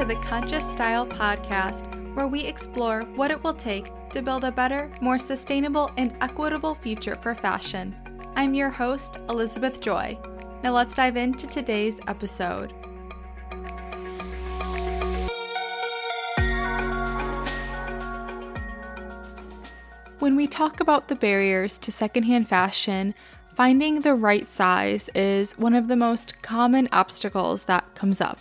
to the Conscious Style podcast, where we explore what it will take to build a better, more sustainable, and equitable future for fashion. I'm your host, Elizabeth Joy. Now let's dive into today's episode. When we talk about the barriers to secondhand fashion, finding the right size is one of the most common obstacles that comes up,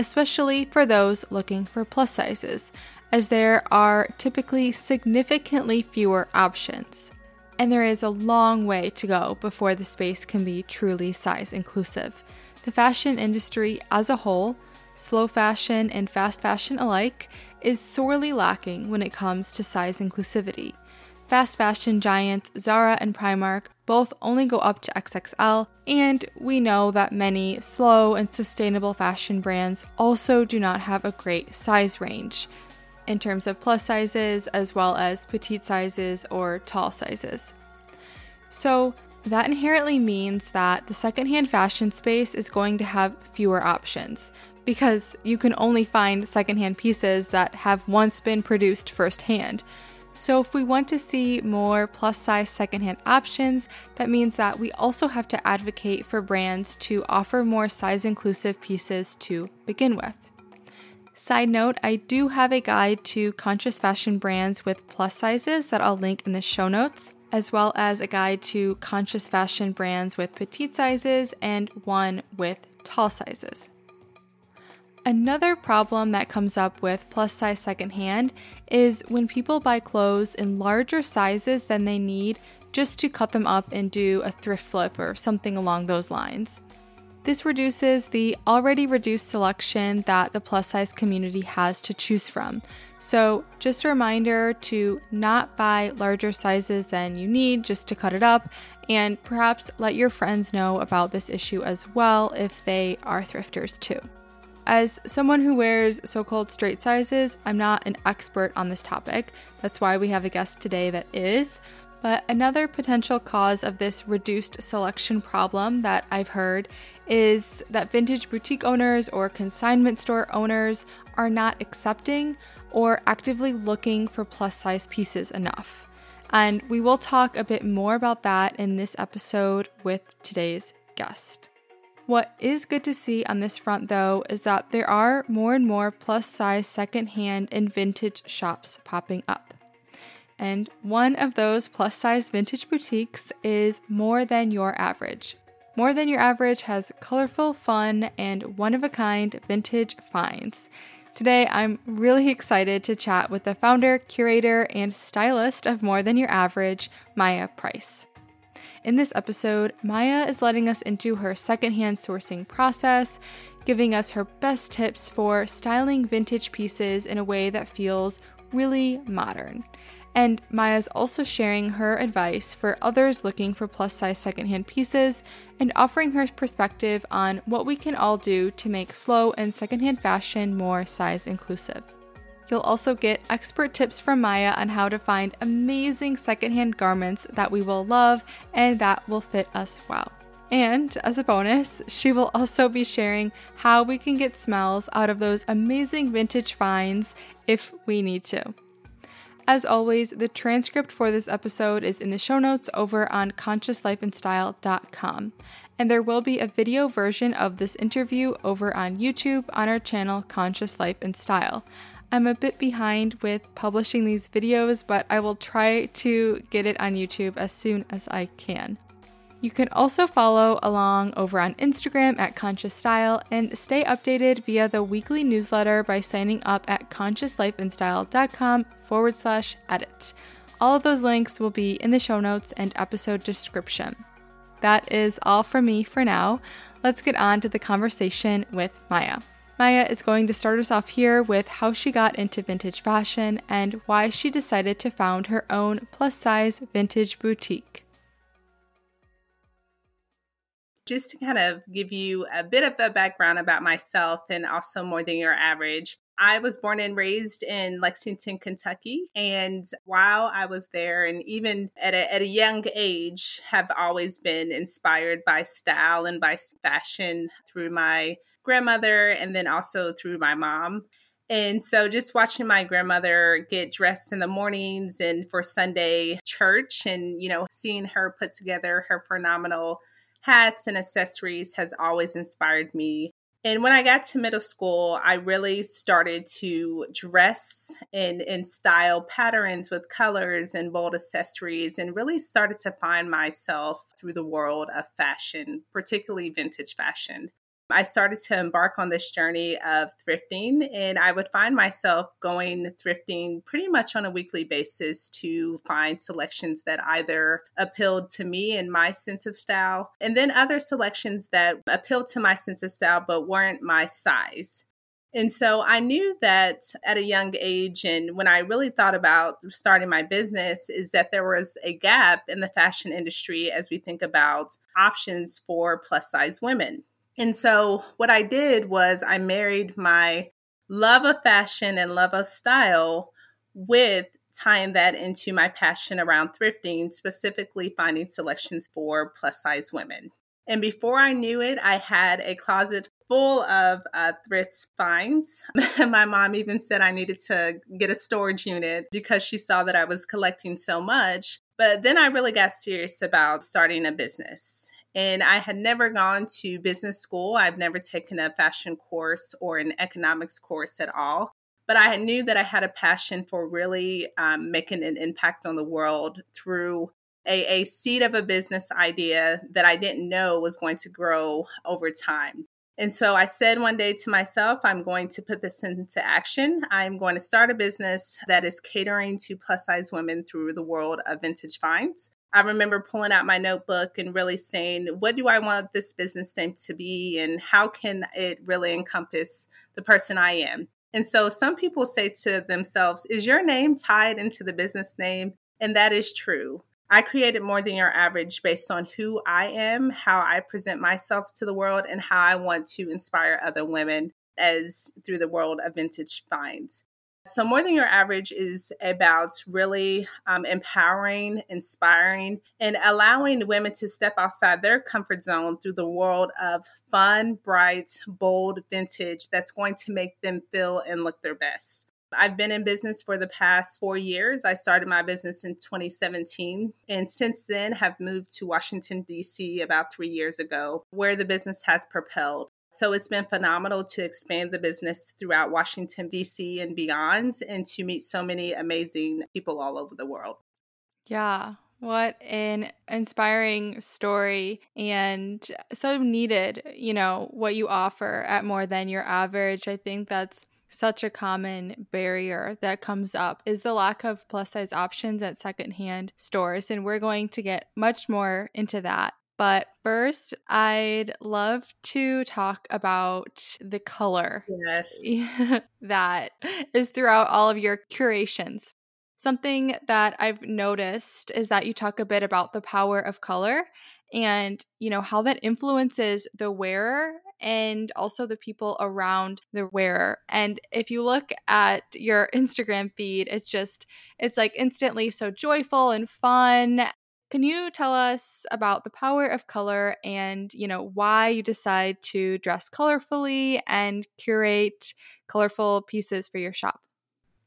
especially for those looking for plus sizes, as there are typically significantly fewer options. And there is a long way to go before the space can be truly size inclusive. The fashion industry as a whole, slow fashion and fast fashion alike, is sorely lacking when it comes to size inclusivity. Fast fashion giants Zara and Primark both only go up to XXL, and we know that many slow and sustainable fashion brands also do not have a great size range in terms of plus sizes as well as petite sizes or tall sizes. So, that inherently means that the secondhand fashion space is going to have fewer options because you can only find secondhand pieces that have once been produced firsthand. So, if we want to see more plus size secondhand options, that means that we also have to advocate for brands to offer more size inclusive pieces to begin with. Side note, I do have a guide to conscious fashion brands with plus sizes that I'll link in the show notes, as well as a guide to conscious fashion brands with petite sizes and one with tall sizes. Another problem that comes up with plus size secondhand is when people buy clothes in larger sizes than they need just to cut them up and do a thrift flip or something along those lines. This reduces the already reduced selection that the plus size community has to choose from. So, just a reminder to not buy larger sizes than you need just to cut it up, and perhaps let your friends know about this issue as well if they are thrifters too. As someone who wears so called straight sizes, I'm not an expert on this topic. That's why we have a guest today that is. But another potential cause of this reduced selection problem that I've heard is that vintage boutique owners or consignment store owners are not accepting or actively looking for plus size pieces enough. And we will talk a bit more about that in this episode with today's guest. What is good to see on this front, though, is that there are more and more plus size secondhand and vintage shops popping up. And one of those plus size vintage boutiques is More Than Your Average. More Than Your Average has colorful, fun, and one of a kind vintage finds. Today, I'm really excited to chat with the founder, curator, and stylist of More Than Your Average, Maya Price. In this episode, Maya is letting us into her secondhand sourcing process, giving us her best tips for styling vintage pieces in a way that feels really modern. And Maya's also sharing her advice for others looking for plus size secondhand pieces and offering her perspective on what we can all do to make slow and secondhand fashion more size inclusive. You'll also get expert tips from Maya on how to find amazing secondhand garments that we will love and that will fit us well. And as a bonus, she will also be sharing how we can get smells out of those amazing vintage finds if we need to. As always, the transcript for this episode is in the show notes over on consciouslifeandstyle.com. And there will be a video version of this interview over on YouTube on our channel Conscious Life and Style. I'm a bit behind with publishing these videos, but I will try to get it on YouTube as soon as I can. You can also follow along over on Instagram at Conscious Style and stay updated via the weekly newsletter by signing up at consciouslifeandstyle.com forward slash edit. All of those links will be in the show notes and episode description. That is all from me for now. Let's get on to the conversation with Maya. Maya is going to start us off here with how she got into vintage fashion and why she decided to found her own plus size vintage boutique. Just to kind of give you a bit of a background about myself and also more than your average, I was born and raised in Lexington, Kentucky. And while I was there, and even at a, at a young age, have always been inspired by style and by fashion through my grandmother and then also through my mom. And so just watching my grandmother get dressed in the mornings and for Sunday church and, you know, seeing her put together her phenomenal hats and accessories has always inspired me. And when I got to middle school, I really started to dress in, in style patterns with colors and bold accessories and really started to find myself through the world of fashion, particularly vintage fashion. I started to embark on this journey of thrifting, and I would find myself going thrifting pretty much on a weekly basis to find selections that either appealed to me and my sense of style, and then other selections that appealed to my sense of style but weren't my size. And so I knew that at a young age, and when I really thought about starting my business, is that there was a gap in the fashion industry as we think about options for plus size women. And so what I did was I married my love of fashion and love of style with tying that into my passion around thrifting, specifically finding selections for plus size women. And before I knew it, I had a closet full of uh, thrift finds. my mom even said I needed to get a storage unit because she saw that I was collecting so much. But then I really got serious about starting a business. And I had never gone to business school. I've never taken a fashion course or an economics course at all. But I knew that I had a passion for really um, making an impact on the world through a, a seed of a business idea that I didn't know was going to grow over time. And so I said one day to myself, I'm going to put this into action. I'm going to start a business that is catering to plus size women through the world of vintage finds. I remember pulling out my notebook and really saying, what do I want this business name to be? And how can it really encompass the person I am? And so some people say to themselves, is your name tied into the business name? And that is true. I created more than your average based on who I am, how I present myself to the world, and how I want to inspire other women as through the world of vintage finds. So, More Than Your Average is about really um, empowering, inspiring, and allowing women to step outside their comfort zone through the world of fun, bright, bold vintage that's going to make them feel and look their best. I've been in business for the past four years. I started my business in 2017 and since then have moved to Washington, D.C. about three years ago, where the business has propelled. So it's been phenomenal to expand the business throughout Washington, D.C. and beyond, and to meet so many amazing people all over the world. Yeah. What an inspiring story and so needed, you know, what you offer at more than your average. I think that's such a common barrier that comes up is the lack of plus size options at secondhand stores. And we're going to get much more into that but first, I'd love to talk about the color yes. that is throughout all of your curations. Something that I've noticed is that you talk a bit about the power of color and, you know, how that influences the wearer and also the people around the wearer. And if you look at your Instagram feed, it's just, it's like instantly so joyful and fun. Can you tell us about the power of color and, you know, why you decide to dress colorfully and curate colorful pieces for your shop?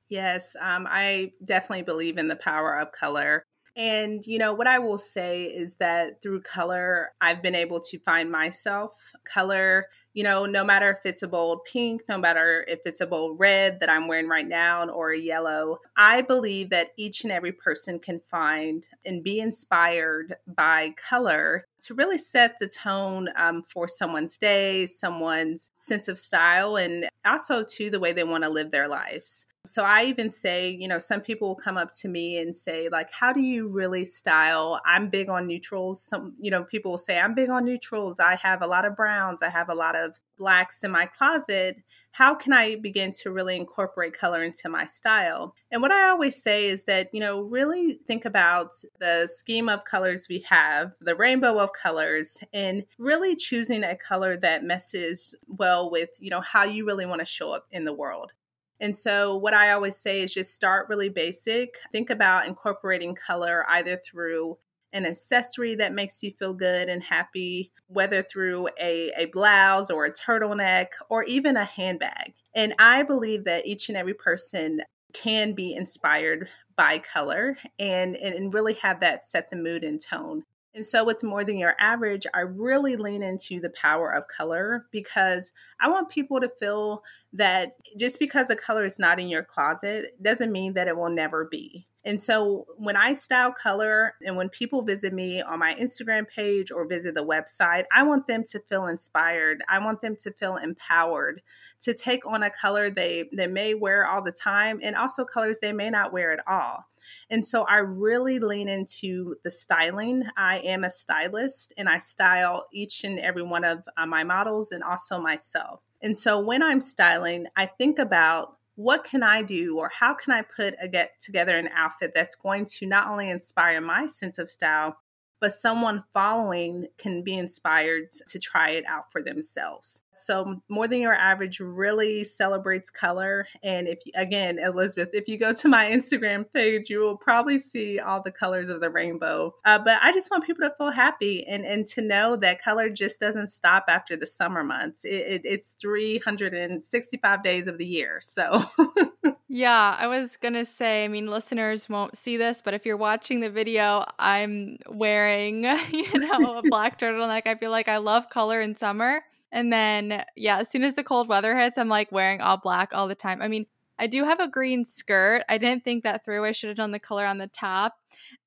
Yes, um, I definitely believe in the power of color. And, you know, what I will say is that through color, I've been able to find myself. Color you know, no matter if it's a bold pink, no matter if it's a bold red that I'm wearing right now or a yellow, I believe that each and every person can find and be inspired by color to really set the tone um, for someone's day, someone's sense of style, and also to the way they want to live their lives. So I even say, you know, some people will come up to me and say, like, how do you really style? I'm big on neutrals. Some, you know, people will say, I'm big on neutrals. I have a lot of browns. I have a lot of blacks in my closet. How can I begin to really incorporate color into my style? And what I always say is that, you know, really think about the scheme of colors we have, the rainbow of colors, and really choosing a color that messes well with, you know, how you really want to show up in the world. And so, what I always say is just start really basic. Think about incorporating color either through an accessory that makes you feel good and happy, whether through a, a blouse or a turtleneck or even a handbag. And I believe that each and every person can be inspired by color and, and really have that set the mood and tone. And so, with more than your average, I really lean into the power of color because I want people to feel that just because a color is not in your closet doesn't mean that it will never be. And so when I style color and when people visit me on my Instagram page or visit the website, I want them to feel inspired. I want them to feel empowered to take on a color they, they may wear all the time and also colors they may not wear at all. And so I really lean into the styling. I am a stylist and I style each and every one of uh, my models and also myself. And so when I'm styling, I think about what can I do or how can I put a get together an outfit that's going to not only inspire my sense of style, but someone following can be inspired to try it out for themselves. So, More Than Your Average really celebrates color. And if, again, Elizabeth, if you go to my Instagram page, you will probably see all the colors of the rainbow. Uh, but I just want people to feel happy and, and to know that color just doesn't stop after the summer months. It, it, it's 365 days of the year. So, Yeah, I was going to say, I mean, listeners won't see this, but if you're watching the video, I'm wearing, you know, a black turtleneck. I feel like I love color in summer. And then, yeah, as soon as the cold weather hits, I'm like wearing all black all the time. I mean, I do have a green skirt. I didn't think that through. I should have done the color on the top.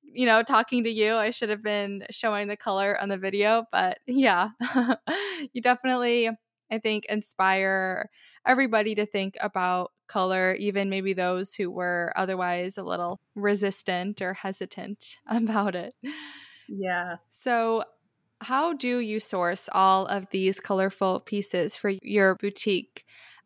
You know, talking to you, I should have been showing the color on the video. But yeah, you definitely, I think, inspire everybody to think about color, even maybe those who were otherwise a little resistant or hesitant about it. Yeah. So, how do you source all of these colorful pieces for your boutique?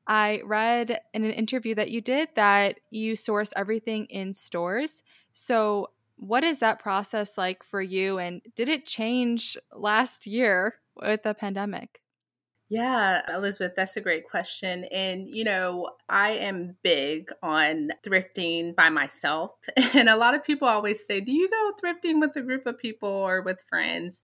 I read in an interview that you did that you source everything in stores. So, what is that process like for you? And did it change last year with the pandemic? Yeah, Elizabeth, that's a great question. And, you know, I am big on thrifting by myself. And a lot of people always say, Do you go thrifting with a group of people or with friends?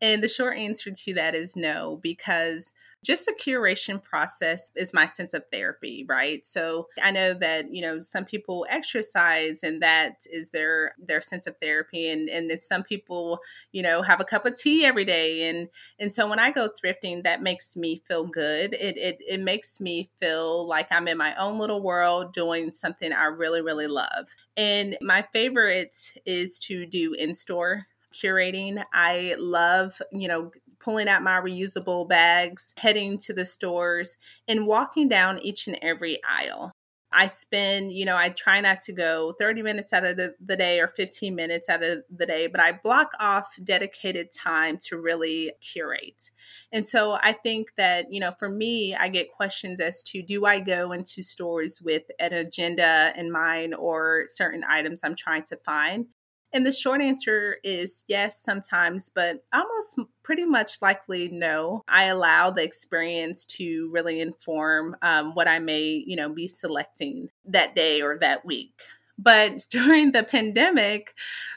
And the short answer to that is no, because just the curation process is my sense of therapy, right? So I know that, you know, some people exercise and that is their their sense of therapy and and then some people, you know, have a cup of tea every day and and so when I go thrifting that makes me feel good. It it it makes me feel like I'm in my own little world doing something I really really love. And my favorite is to do in-store curating. I love, you know, pulling out my reusable bags, heading to the stores, and walking down each and every aisle. I spend, you know, I try not to go 30 minutes out of the, the, day or 15 minutes out of the day, but I block off dedicated time to really curate. And so I think that, you know, for me, I get questions as to do I go into stores with an agenda in mind or certain items I'm trying to find? And the short answer is yes, sometimes, but almost pretty much likely no. I allow the experience to really inform um, what I may, you know, be selecting that day or that week. But during the pandemic,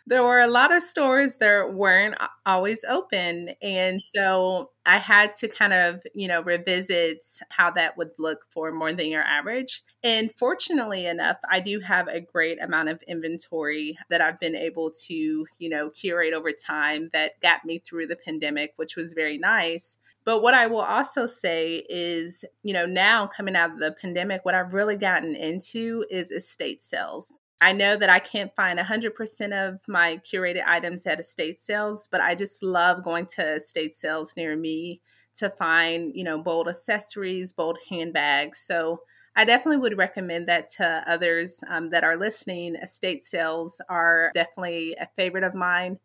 there were a lot of stores that weren't always open. And so I had to kind of, you know, revisit how that would look for more than your average. And fortunately enough, I do have a great amount of inventory that I've been able to, you know, curate over time that got me through the pandemic, which was very nice. But what I will also say is, you know, now coming out of the pandemic, what I've really gotten into is estate sales. I know that I can't find 100% of my curated items at estate sales, but I just love going to estate sales near me to find, you know, bold accessories, bold handbags. So I definitely would recommend that to others um, that are listening. Estate sales are definitely a favorite of mine.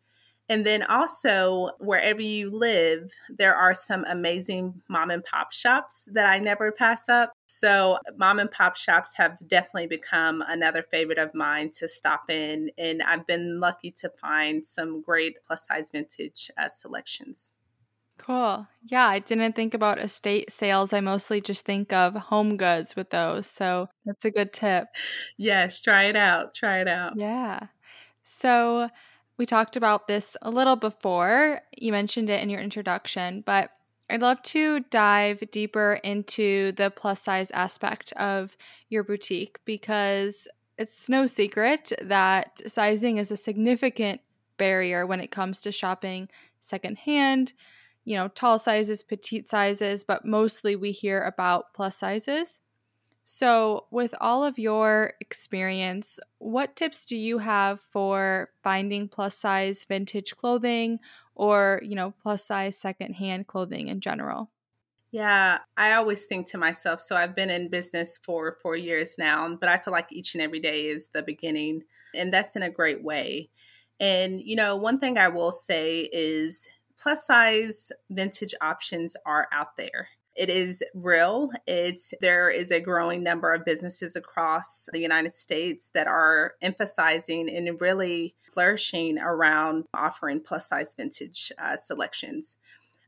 And then also, wherever you live, there are some amazing mom and pop shops that I never pass up. So, mom and pop shops have definitely become another favorite of mine to stop in. And I've been lucky to find some great plus size vintage uh, selections. Cool. Yeah, I didn't think about estate sales. I mostly just think of home goods with those. So, that's a good tip. Yes, try it out. Try it out. Yeah. So, We talked about this a little before. You mentioned it in your introduction, but I'd love to dive deeper into the plus size aspect of your boutique because it's no secret that sizing is a significant barrier when it comes to shopping secondhand. You know, tall sizes, petite sizes, but mostly we hear about plus sizes. So, with all of your experience, what tips do you have for finding plus size vintage clothing or, you know, plus size secondhand clothing in general? Yeah, I always think to myself, so I've been in business for 4 years now, but I feel like each and every day is the beginning, and that's in a great way. And you know, one thing I will say is plus size vintage options are out there it is real. It's there is a growing number of businesses across the United States that are emphasizing and really flourishing around offering plus size vintage uh, selections.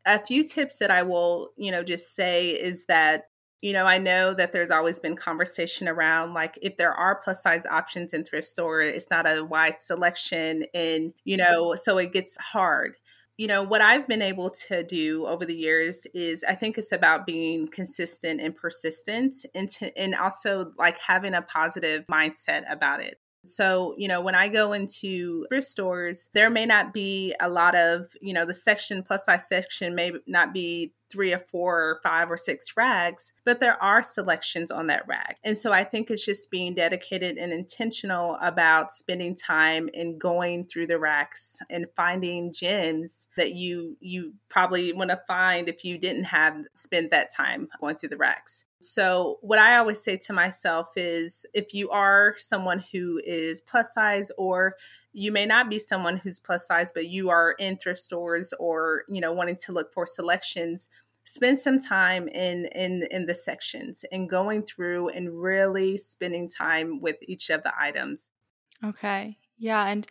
A few tips that I will, you know, just say is that you know, I know that there's always been conversation around like if there are plus size options in thrift store, it's not a wide selection and, you know, so it gets hard you know, what I've been able to do over the years is I think it's about being consistent and persistent and, to, and also like having a positive mindset about it. So, you know, when I go into thrift stores, there may not be a lot of, you know, the section plus size section may not be three or four or five or six rags, but there are selections on that rag. And so I think it's just being dedicated and intentional about spending time and going through the racks and finding gems that you you probably want to find if you didn't have spent that time going through the racks. So, what I always say to myself is if you are someone who is plus size or you may not be someone who's plus size but you are in thrift stores or you know wanting to look for selections spend some time in in in the sections and going through and really spending time with each of the items okay yeah and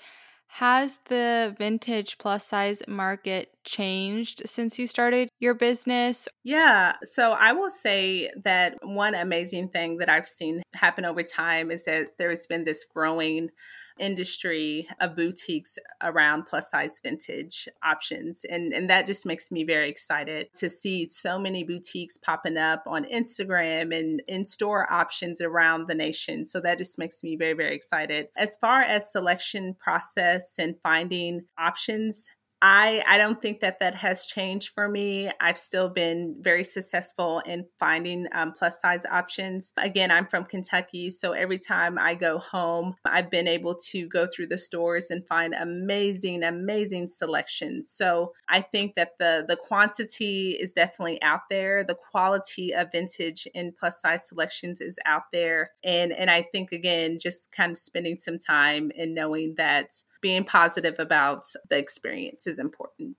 has the vintage plus size market changed since you started your business? Yeah. So I will say that one amazing thing that I've seen happen over time is that there's been this growing industry of boutiques around plus size vintage options. And, and that just makes me very excited to see so many boutiques popping up on Instagram and in store options around the nation. So that just makes me very, very excited. As far as selection process and finding options, I I don't think that that has changed for me. I've still been very successful in finding um, plus size options. Again, I'm from Kentucky, so every time I go home, I've been able to go through the stores and find amazing, amazing selections. So I think that the the quantity is definitely out there. The quality of vintage and plus size selections is out there, and and I think again, just kind of spending some time and knowing that being positive about the experience is important.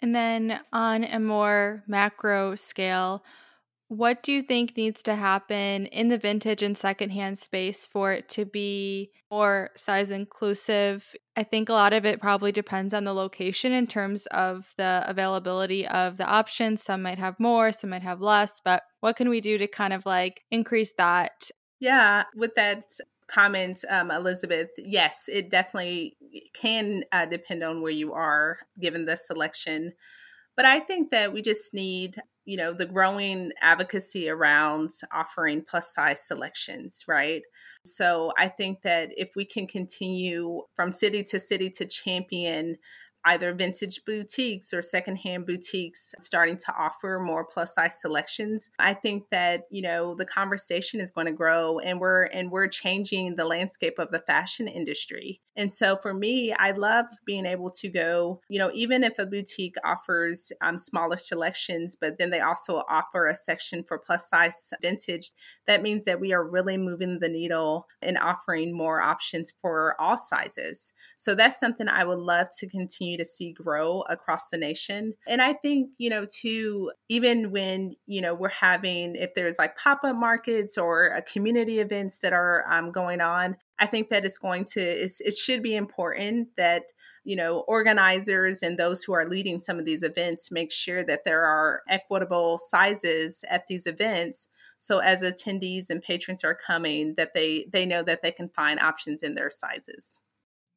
And then on a more macro scale, what do you think needs to happen in the vintage and secondhand space for it to be more size inclusive? I think a lot of it probably depends on the location in terms of the availability of the options. Some might have more, some might have less, but what can we do to kind of like increase that? Yeah, with that comment, um, Elizabeth, yes, it definitely can uh, depend on where you are given the selection. But I think that we just need, you know, the growing advocacy around offering plus size selections, right? So I think that if we can continue from city to city to champion either vintage boutiques or secondhand boutiques starting to offer more plus size selections. I think that you know the conversation is going to grow and we're and we're changing the landscape of the fashion industry. And so for me i love being able to go you know even if a boutique offers um, smaller selections but then they also offer a section for plus size vintage that means that we are really moving the needle and offering more options for all sizes. So that's something i would love to continue continue to see grow across the nation. And I think, you know, too, even when, you know, we're having, if there's like pop up markets or a community events that are um, going on, I think that it's going to, it's, it should be important that, you know, organizers and those who are leading some of these events make sure that there are equitable sizes at these events so as attendees and patrons are coming that they they know that they can find options in their sizes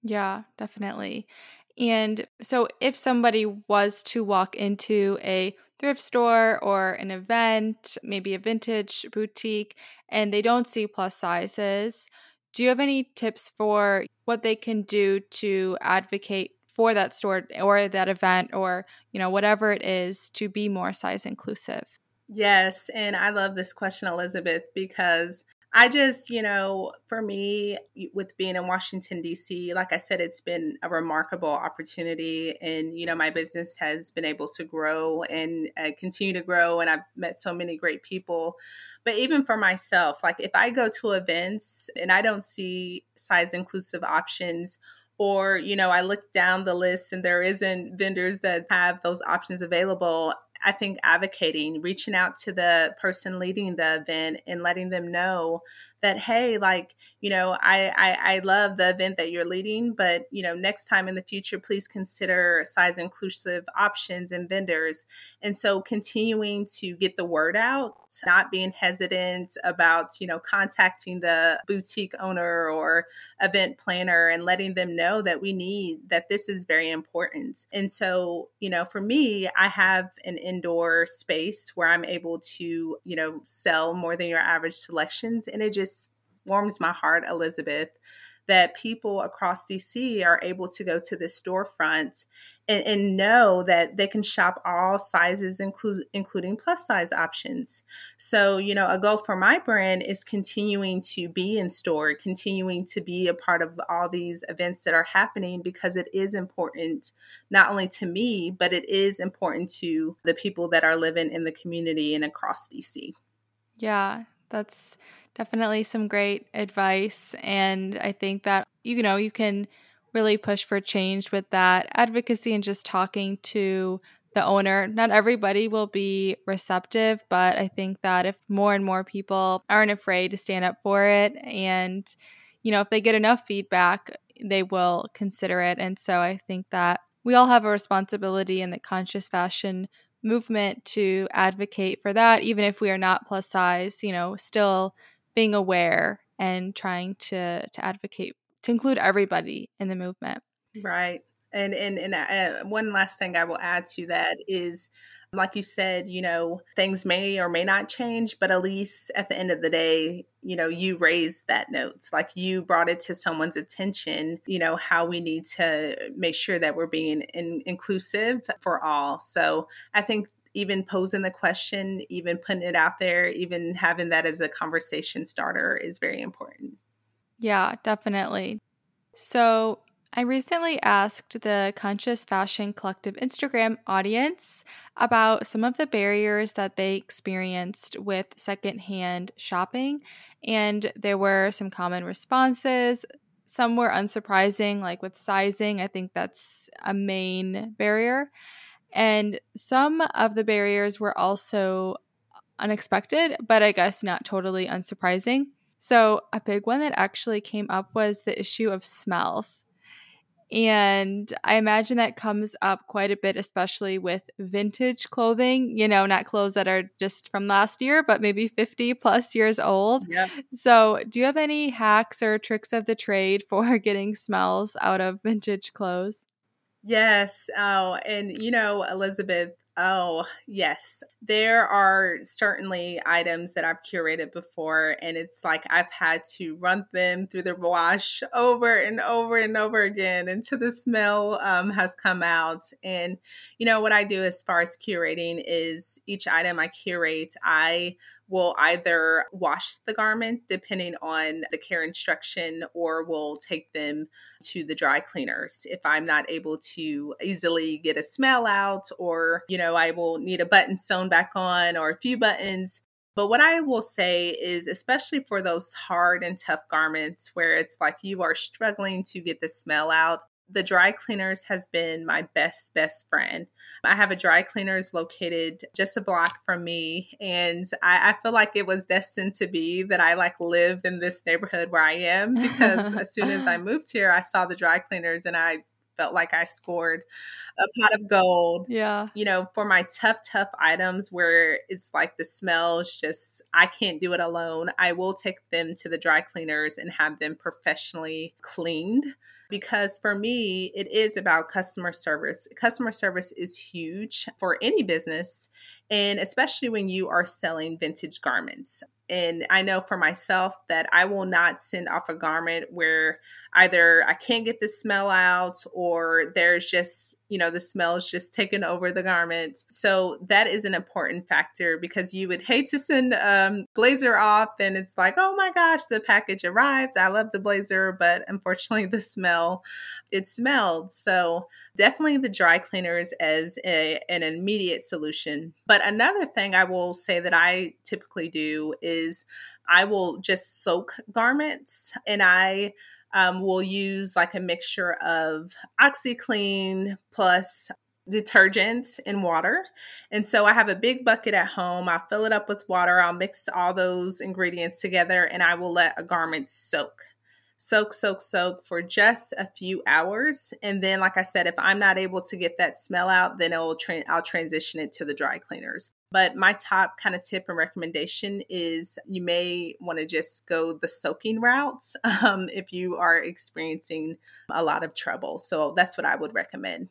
Yeah, definitely. And so, if somebody was to walk into a thrift store or an event, maybe a vintage boutique, and they don't see plus sizes, do you have any tips for what they can do to advocate for that store or that event or, you know, whatever it is to be more size inclusive? Yes. And I love this question, Elizabeth, because I just, you know, for me, with being in Washington, D.C., like I said, it's been a remarkable opportunity. And, you know, my business has been able to grow and uh, continue to grow. And I've met so many great people. But even for myself, like if I go to events and I don't see size inclusive options, or you know i look down the list and there isn't vendors that have those options available I think advocating, reaching out to the person leading the event and letting them know that, hey, like, you know, I, I, I love the event that you're leading, but, you know, next time in the future, please consider size inclusive options and vendors. And so continuing to get the word out, not being hesitant about, you know, contacting the boutique owner or event planner and letting them know that we need that this is very important. And so, you know, for me, I have an indoor space where I'm able to, you know, sell more than your average selections. And it just warms my heart, Elizabeth, that people across DC are able to go to the storefront and, and, know that they can shop all sizes, include, including plus size options. So, you know, a goal for my brand is continuing to be in store, continuing to be a part of all these events that are happening because it is important, not only to me, but it is important to the people that are living in the community and across DC. Yeah, that's definitely some great advice. And I think that, you know, you can really push for change with that advocacy and just talking to the owner. Not everybody will be receptive, but I think that if more and more people aren't afraid to stand up for it and, you know, if they get enough feedback, they will consider it. And so I think that we all have a responsibility in the conscious fashion movement to advocate for that, even if we are not plus size, you know, still being aware and trying to to advocate to include everybody in the movement. Right. And and and uh, one last thing I will add to that is like you said, you know, things may or may not change, but at least at the end of the day, you know, you raised that notes, like you brought it to someone's attention, you know, how we need to make sure that we're being in, inclusive for all. So I think even posing the question, even putting it out there, even having that as a conversation starter is very important. Yeah, definitely. So, I recently asked the Conscious Fashion Collective Instagram audience about some of the barriers that they experienced with secondhand shopping, and there were some common responses. Some were unsurprising, like with sizing. I think that's a main barrier. And some of the barriers were also unexpected, but I guess not totally unsurprising. So, a big one that actually came up was the issue of smells. And I imagine that comes up quite a bit, especially with vintage clothing, you know, not clothes that are just from last year, but maybe 50 plus years old. Yeah. So, do you have any hacks or tricks of the trade for getting smells out of vintage clothes? Yes. Oh, and you know, Elizabeth, oh, yes. There are certainly items that I've curated before, and it's like I've had to run them through the wash over and over and over again until the smell um, has come out. And, you know, what I do as far as curating is each item I curate, I will either wash the garment depending on the care instruction or will take them to the dry cleaners if I'm not able to easily get a smell out or, you know, I will need a button sewn back on or a few buttons. But what I will say is, especially for those hard and tough garments where it's like you are struggling to get the smell out, the dry cleaners has been my best best friend. I have a dry cleaners located just a block from me and I, I, feel like it was destined to be that i like live in this neighborhood where i am because as soon as i moved here i saw the dry cleaners and i felt like i scored a pot of gold yeah. you know for my tough tough items where it's like the smells just i can't do it alone. I will take them to the dry cleaners and have them professionally cleaned because for me, it is about customer service. Customer service is huge for any business, and especially when you are selling vintage garments. And I know for myself that I will not send off a garment where either I can't get the smell out or there's just, you know, the smell is just taking over the garment. So that is an important factor because you would hate to send um, blazer off and it's like, oh my gosh, the package arrived. I love the blazer, but unfortunately the smell, it smelled. So definitely the dry cleaners as a, an immediate solution. But another thing I will say that I typically do is I will just soak garments and I um, we'll use like a mixture of OxiClean plus detergent and water. And so I have a big bucket at home. I'll fill it up with water. I'll mix all those ingredients together and I will let a garment soak soak, soak, soak for just a few hours. And then, like I said, if I'm not able to get that smell out, then it'll tra- I'll transition it to the dry cleaners. But my top kind of tip and recommendation is you may want to just go the soaking route um, if you are experiencing a lot of trouble. So that's what I would recommend.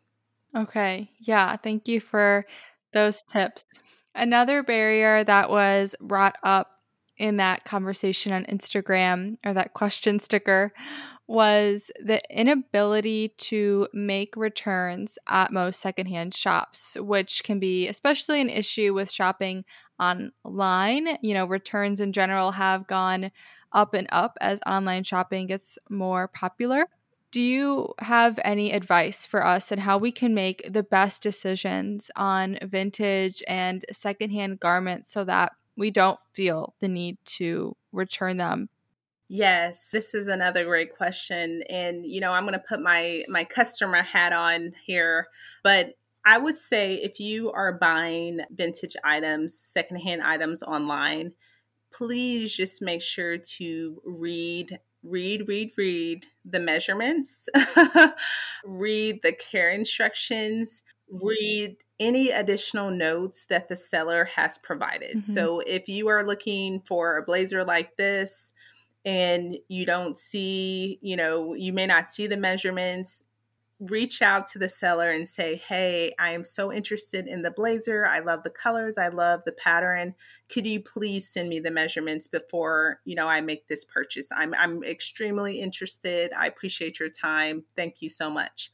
Okay. Yeah. Thank you for those tips. Another barrier that was brought up in that conversation on Instagram or that question sticker was the inability to make returns at most secondhand shops, which can be especially an issue with shopping online. You know, returns in general have gone up and up as online shopping gets more popular. Do you have any advice for us on how we can make the best decisions on vintage and secondhand garments so that we don't feel the need to return them Yes, this is another great question and you know, I'm going to put my my customer hat on here, but I would say if you are buying vintage items, secondhand items online, please just make sure to read read read read the measurements, read the care instructions, read any additional notes that the seller has provided. Mm-hmm. So if you are looking for a blazer like this and you don't see, you know, you may not see the measurements, reach out to the seller and say, Hey, I am so interested in the blazer. I love the colors. I love the pattern. Could you please send me the measurements before, you know, I make this purchase? I'm, I'm extremely interested. I appreciate your time. Thank you so much.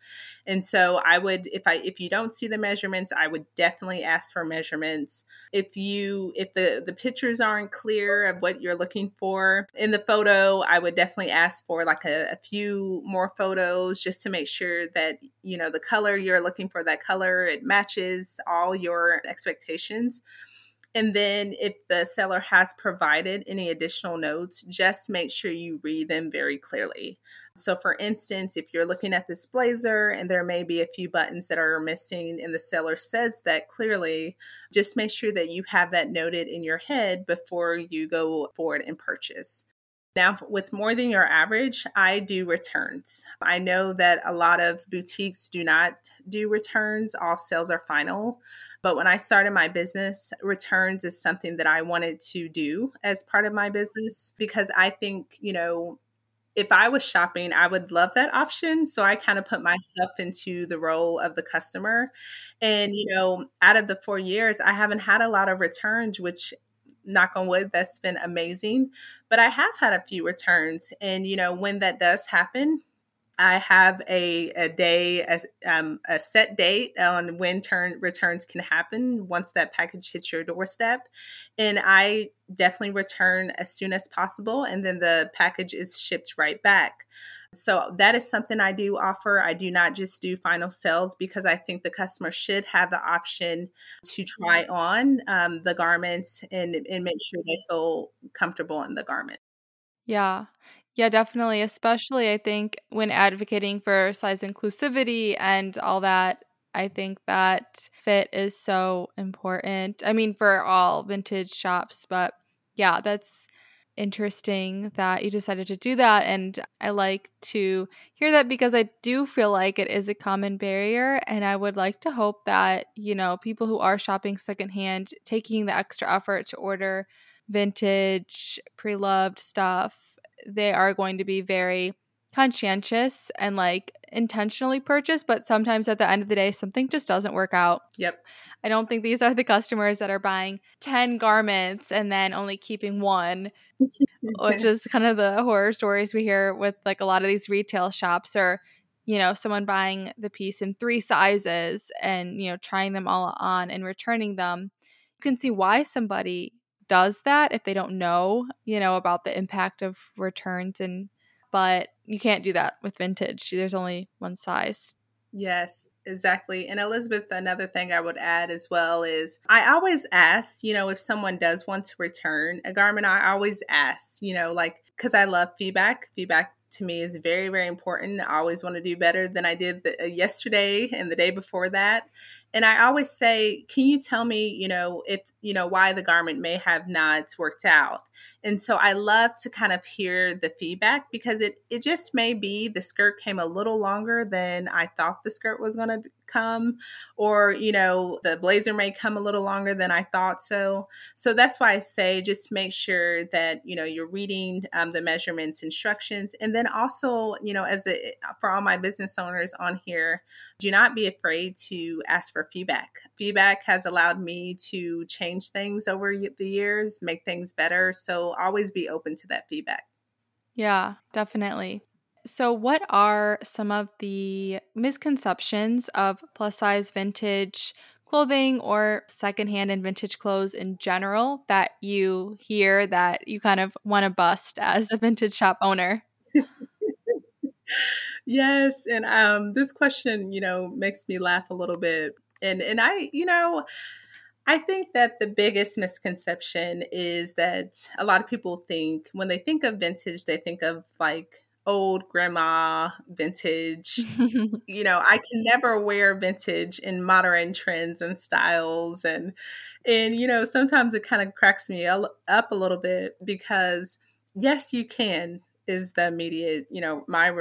And so I would, if I, if you don't see the measurements, I would definitely ask for measurements. If you, if the, the pictures aren't clear of what you're looking for in the photo, I would definitely ask for like a, a few more photos just to make sure that, you know, the color you're looking for, that color, it matches all your expectations. And then if the seller has provided any additional notes, just make sure you read them very clearly. So, for instance, if you're looking at this blazer and there may be a few buttons that are missing and the seller says that clearly, just make sure that you have that noted in your head before you go forward and purchase. Now, with more than your average, I do returns. I know that a lot of boutiques do not do returns, all sales are final. But when I started my business, returns is something that I wanted to do as part of my business because I think, you know, if I was shopping, I would love that option. So I kind of put myself into the role of the customer. And, you know, out of the four years, I haven't had a lot of returns, which knock on wood, that's been amazing. But I have had a few returns. And, you know, when that does happen, I have a, a day, a, um, a set date on when turn returns can happen once that package hits your doorstep. And I definitely return as soon as possible. And then the package is shipped right back. So that is something I do offer. I do not just do final sales because I think the customer should have the option to try on um, the garments and, and make sure they feel comfortable in the garment. Yeah. Yeah, definitely. Especially, I think, when advocating for size inclusivity and all that, I think that fit is so important. I mean, for all vintage shops, but yeah, that's interesting that you decided to do that. And I like to hear that because I do feel like it is a common barrier. And I would like to hope that, you know, people who are shopping secondhand, taking the extra effort to order vintage, pre loved stuff they are going to be very conscientious and like intentionally purchase, but sometimes at the end of the day, something just doesn't work out. Yep. I don't think these are the customers that are buying 10 garments and then only keeping one, which is kind of the horror stories we hear with like a lot of these retail shops or, you know, someone buying the piece in three sizes and, you know, trying them all on and returning them. You can see why somebody does that if they don't know, you know, about the impact of returns and but you can't do that with vintage. There's only one size. Yes, exactly. And Elizabeth, another thing I would add as well is I always ask, you know, if someone does want to return a garment, I always ask, you know, like, because I love feedback. Feedback to me is very, very important. I always want to do better than I did the, uh, yesterday and the day before that. And I always say, can you tell me, you know, if, you know, why the garment may have not worked out? And so I love to kind of hear the feedback because it it just may be the skirt came a little longer than I thought the skirt was going to come or you know the blazer may come a little longer than I thought so. So that's why I say just make sure that you know you're reading um, the measurements instructions and then also you know as a for all my business owners on here do not be afraid to ask for feedback. Feedback has allowed me to change things over the years, make things better. So always be open to that feedback. Yeah, definitely. So, what are some of the misconceptions of plus size vintage clothing or secondhand and vintage clothes in general that you hear that you kind of want to bust as a vintage shop owner? Yes, and um, this question, you know, makes me laugh a little bit, and and I, you know, I think that the biggest misconception is that a lot of people think when they think of vintage, they think of like old grandma vintage. you know, I can never wear vintage in modern trends and styles and and you know, sometimes it kind of cracks me up a little bit because yes, you can is the immediate, you know, my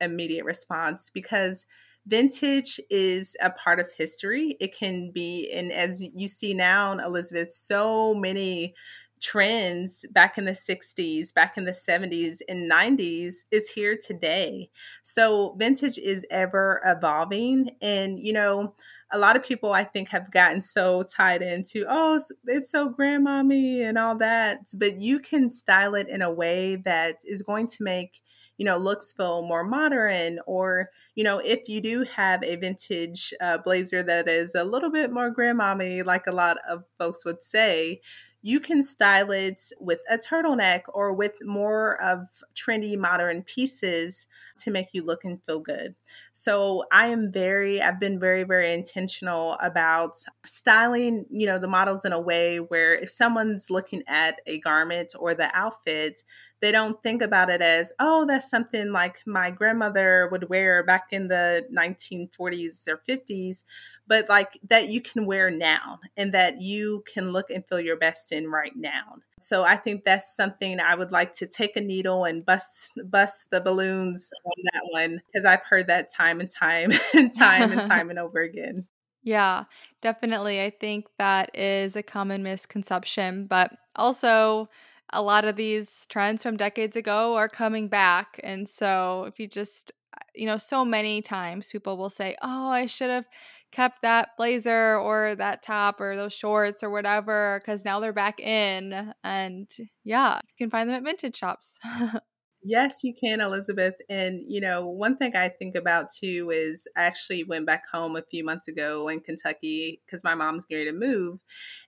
immediate response because vintage is a part of history. It can be, and as you see now, Elizabeth, so many trends back in the 60s, back in the 70s, and 90s is here today. So vintage is ever evolving. And, you know, a lot of people I think have gotten so tied into, oh, it's so grandmommy and all that. But you can style it in a way that is going to make you know looks feel more modern or you know if you do have a vintage uh, blazer that is a little bit more grandmommy like a lot of folks would say you can style it with a turtleneck or with more of trendy modern pieces to make you look and feel good. So I am very, I've been very, very intentional about styling, you know, the models in a way where if someone's looking at a garment or the outfit, they don't think about it as, oh, that's something like my grandmother would wear back in the 1940s or 50s but like that you can wear now and that you can look and feel your best in right now. So I think that's something I would like to take a needle and bust bust the balloons on that one because I've heard that time and time and time and time and over again. Yeah, definitely. I think that is a common misconception, but also a lot of these trends from decades ago are coming back. And so if you just, you know, so many times people will say, oh, I should have kept that blazer or that top or those shorts or whatever because now they're back in. And yeah, you can find them at vintage shops. Yes, you can, Elizabeth. And, you know, one thing I think about too is I actually went back home a few months ago in Kentucky because my mom's getting to move.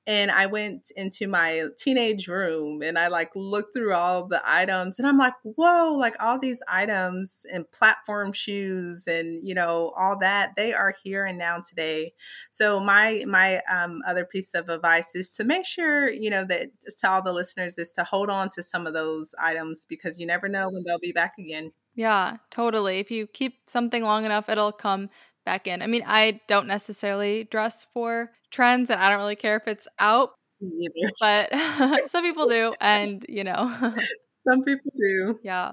And I went into my teenage room and I like looked through all the items and I'm like, whoa, like all these items and platform shoes and, you know, all that, they are here and now today. So my, my um, other piece of advice is to make sure, you know, that to all the listeners is to hold on to some of those items because you never know when they'll be back again. Yeah, totally. If you keep something long enough, it'll come back in. I mean, I don't necessarily dress for trends and I don't really care if it's out. But some people do and, you know. some people do. Yeah.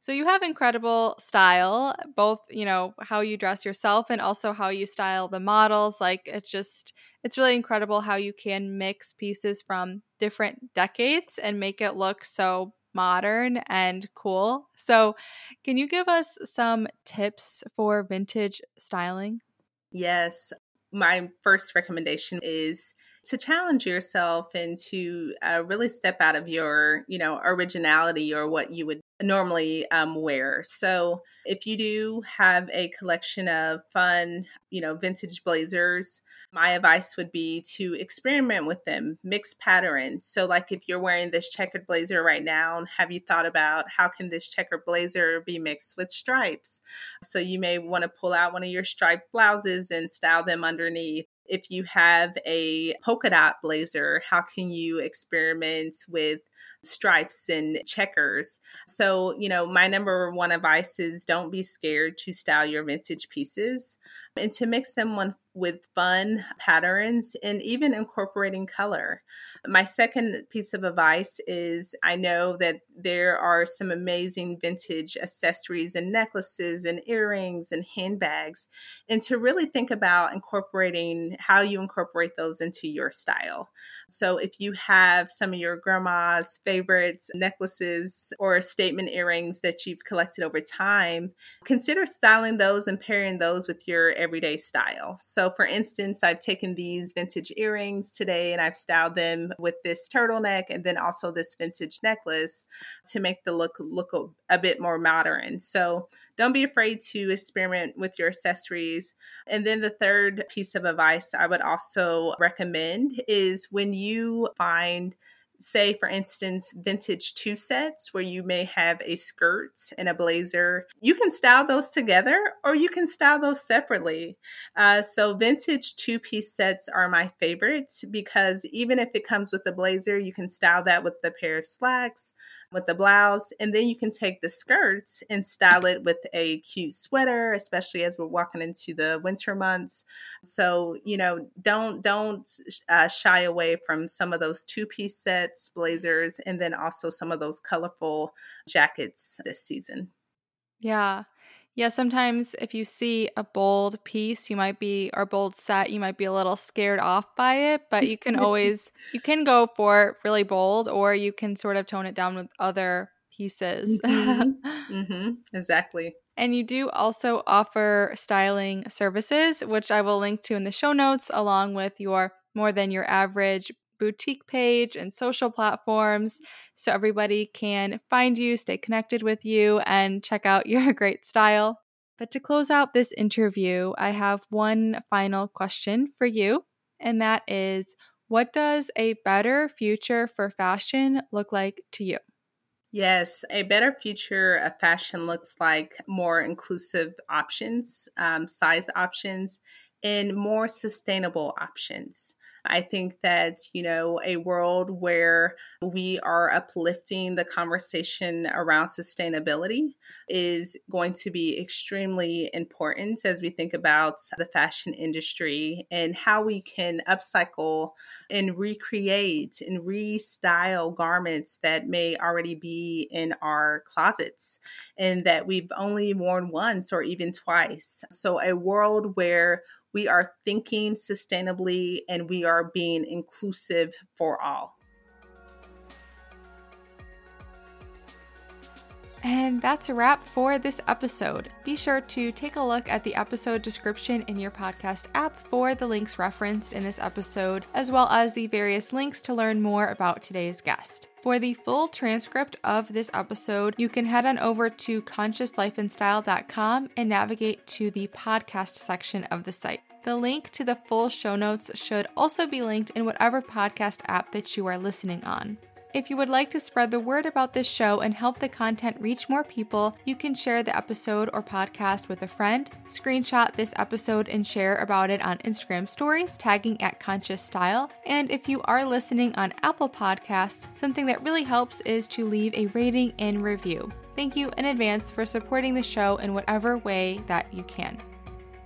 So you have incredible style, both, you know, how you dress yourself and also how you style the models. Like it's just it's really incredible how you can mix pieces from different decades and make it look so modern and cool. So, can you give us some tips for vintage styling? Yes. My first recommendation is to challenge yourself and to uh, really step out of your, you know, originality or what you would normally um, wear. So if you do have a collection of fun, you know, vintage blazers, my advice would be to experiment with them, mix patterns. So, like if you're wearing this checkered blazer right now, have you thought about how can this checkered blazer be mixed with stripes? So, you may want to pull out one of your striped blouses and style them underneath. If you have a polka dot blazer, how can you experiment with stripes and checkers. So, you know, my number one advice is don't be scared to style your vintage pieces and to mix them with fun patterns and even incorporating color. My second piece of advice is I know that there are some amazing vintage accessories and necklaces and earrings and handbags, and to really think about incorporating how you incorporate those into your style. So if you have some of your grandma's favorites necklaces or statement earrings that you've collected over time, consider styling those and pairing those with your everyday style. So for instance, I've taken these vintage earrings today and I've styled them with this turtleneck and then also this vintage necklace to make the look look a, a bit more modern. So don't be afraid to experiment with your accessories. And then the third piece of advice I would also recommend is when you find say for instance vintage two sets where you may have a skirt and a blazer you can style those together or you can style those separately uh, so vintage two piece sets are my favorites because even if it comes with a blazer you can style that with the pair of slacks with the blouse. And then you can take the skirts and style it with a cute sweater, especially as we're walking into the winter months. So, you know, don't, don't uh, shy away from some of those two piece sets, blazers, and then also some of those colorful jackets this season. Yeah yeah, sometimes if you see a bold piece, you might be or bold set, you might be a little scared off by it, but you can always you can go for really bold or you can sort of tone it down with other pieces. Mm-hmm. mm-hmm. Exactly. And you do also offer styling services, which I will link to in the show notes, along with your more than your average boutique page and social platforms so everybody can find you, stay connected with you, and check out your great style. But to close out this interview, I have one final question for you, and that is what does a better future for fashion look like to you? Yes, a better future of fashion looks like more inclusive options, um, size options, and more sustainable options. I think that, you know, a world where we are uplifting the conversation around sustainability is going to be extremely important as we think about the fashion industry and how we can upcycle and recreate and restyle garments that may already be in our closets and that we've only worn once or even twice. So, a world where we are thinking sustainably and we are being inclusive for all. And that's a wrap for this episode. Be sure to take a look at the episode description in your podcast app for the links referenced in this episode, as well as the various links to learn more about today's guest. For the full transcript of this episode, you can head on over to consciouslifeandstyle.com and navigate to the podcast section of the site. The link to the full show notes should also be linked in whatever podcast app that you are listening on. If you would like to spread the word about this show and help the content reach more people, you can share the episode or podcast with a friend, screenshot this episode and share about it on Instagram stories, tagging at Conscious Style. And if you are listening on Apple Podcasts, something that really helps is to leave a rating and review. Thank you in advance for supporting the show in whatever way that you can.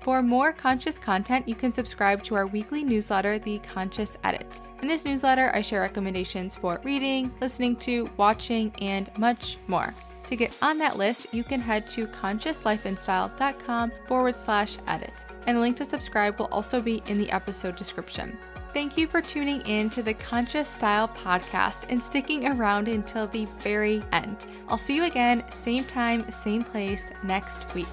For more conscious content, you can subscribe to our weekly newsletter, The Conscious Edit. In this newsletter, I share recommendations for reading, listening to, watching, and much more. To get on that list, you can head to consciouslifeandstyle.com forward slash edit. And a link to subscribe will also be in the episode description. Thank you for tuning in to the Conscious Style podcast and sticking around until the very end. I'll see you again, same time, same place next week.